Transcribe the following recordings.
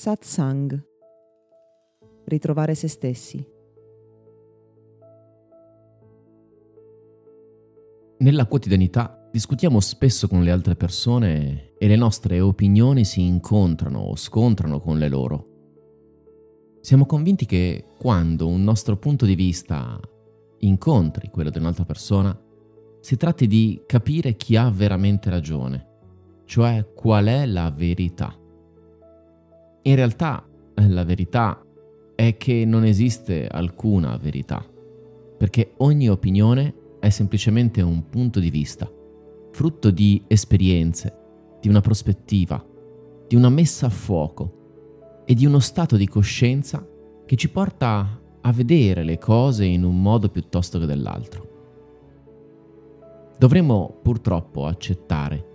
Satsang. Ritrovare se stessi. Nella quotidianità discutiamo spesso con le altre persone e le nostre opinioni si incontrano o scontrano con le loro. Siamo convinti che quando un nostro punto di vista incontri quello di un'altra persona, si tratti di capire chi ha veramente ragione, cioè qual è la verità. In realtà la verità è che non esiste alcuna verità, perché ogni opinione è semplicemente un punto di vista, frutto di esperienze, di una prospettiva, di una messa a fuoco e di uno stato di coscienza che ci porta a vedere le cose in un modo piuttosto che dell'altro. Dovremmo purtroppo accettare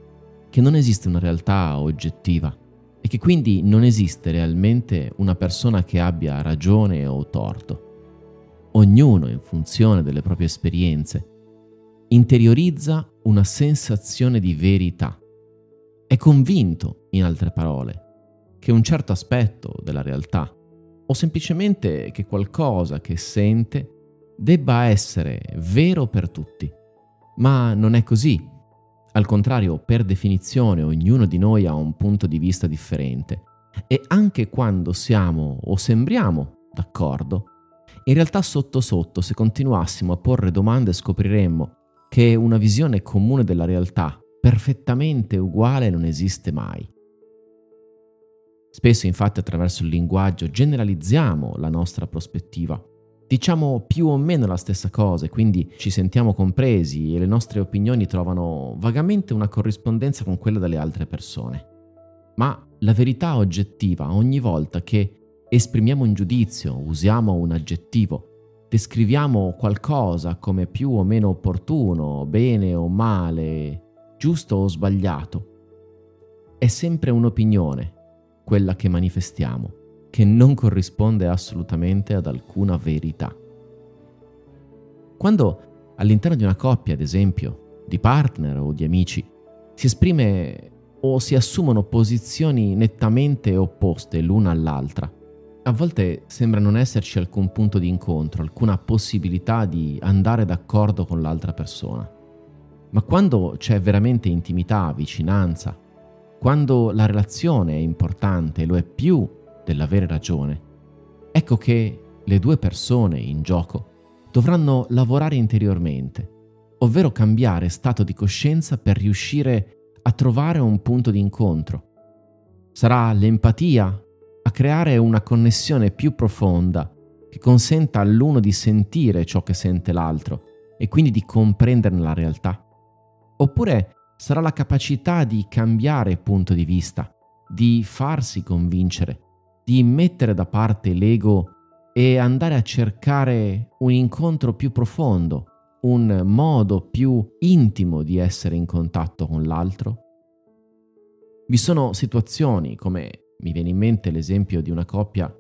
che non esiste una realtà oggettiva e che quindi non esiste realmente una persona che abbia ragione o torto. Ognuno, in funzione delle proprie esperienze, interiorizza una sensazione di verità. È convinto, in altre parole, che un certo aspetto della realtà o semplicemente che qualcosa che sente debba essere vero per tutti. Ma non è così. Al contrario, per definizione, ognuno di noi ha un punto di vista differente e anche quando siamo o sembriamo d'accordo, in realtà sotto sotto, se continuassimo a porre domande, scopriremmo che una visione comune della realtà, perfettamente uguale, non esiste mai. Spesso infatti attraverso il linguaggio generalizziamo la nostra prospettiva. Diciamo più o meno la stessa cosa quindi ci sentiamo compresi e le nostre opinioni trovano vagamente una corrispondenza con quella delle altre persone. Ma la verità oggettiva ogni volta che esprimiamo un giudizio, usiamo un aggettivo, descriviamo qualcosa come più o meno opportuno, bene o male, giusto o sbagliato, è sempre un'opinione quella che manifestiamo, che non corrisponde assolutamente ad alcuna verità. Quando all'interno di una coppia, ad esempio, di partner o di amici, si esprime o si assumono posizioni nettamente opposte l'una all'altra, a volte sembra non esserci alcun punto di incontro, alcuna possibilità di andare d'accordo con l'altra persona. Ma quando c'è veramente intimità, vicinanza, quando la relazione è importante lo è più dell'avere ragione, ecco che le due persone in gioco dovranno lavorare interiormente, ovvero cambiare stato di coscienza per riuscire a trovare un punto di incontro. Sarà l'empatia a creare una connessione più profonda che consenta all'uno di sentire ciò che sente l'altro e quindi di comprenderne la realtà. Oppure sarà la capacità di cambiare punto di vista, di farsi convincere, di mettere da parte l'ego e andare a cercare un incontro più profondo, un modo più intimo di essere in contatto con l'altro? Vi sono situazioni, come mi viene in mente l'esempio di una coppia,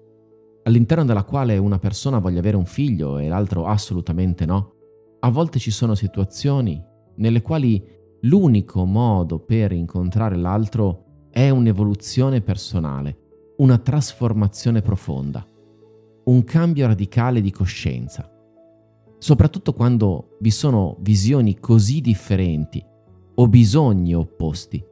all'interno della quale una persona voglia avere un figlio e l'altro assolutamente no. A volte ci sono situazioni nelle quali l'unico modo per incontrare l'altro è un'evoluzione personale, una trasformazione profonda, un cambio radicale di coscienza. Soprattutto quando vi sono visioni così differenti o bisogni opposti.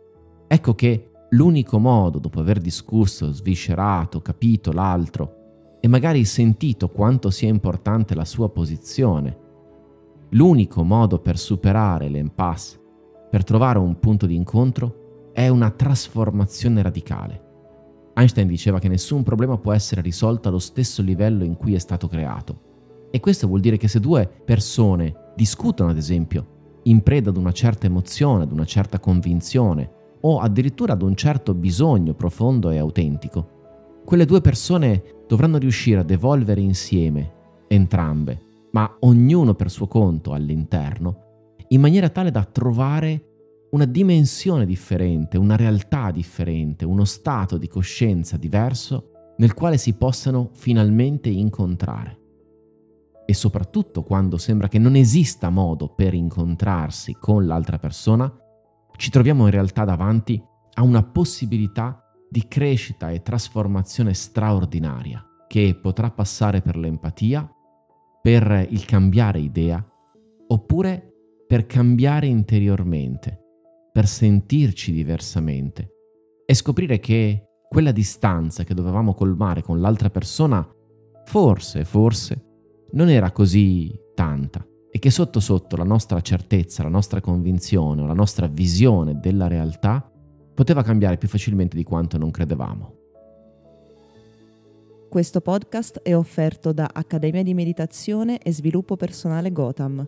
Ecco che l'unico modo, dopo aver discusso, sviscerato, capito l'altro e magari sentito quanto sia importante la sua posizione, l'unico modo per superare l'impasse per trovare un punto di incontro è una trasformazione radicale. Einstein diceva che nessun problema può essere risolto allo stesso livello in cui è stato creato. E questo vuol dire che se due persone discutono, ad esempio, in preda ad una certa emozione, ad una certa convinzione o addirittura ad un certo bisogno profondo e autentico, quelle due persone dovranno riuscire ad evolvere insieme, entrambe, ma ognuno per suo conto all'interno, in maniera tale da trovare una dimensione differente, una realtà differente, uno stato di coscienza diverso nel quale si possano finalmente incontrare. E soprattutto quando sembra che non esista modo per incontrarsi con l'altra persona, ci troviamo in realtà davanti a una possibilità di crescita e trasformazione straordinaria che potrà passare per l'empatia, per il cambiare idea, oppure per cambiare interiormente, per sentirci diversamente e scoprire che quella distanza che dovevamo colmare con l'altra persona forse, forse, non era così tanta e che sotto sotto la nostra certezza, la nostra convinzione o la nostra visione della realtà poteva cambiare più facilmente di quanto non credevamo. Questo podcast è offerto da Accademia di Meditazione e Sviluppo Personale Gotham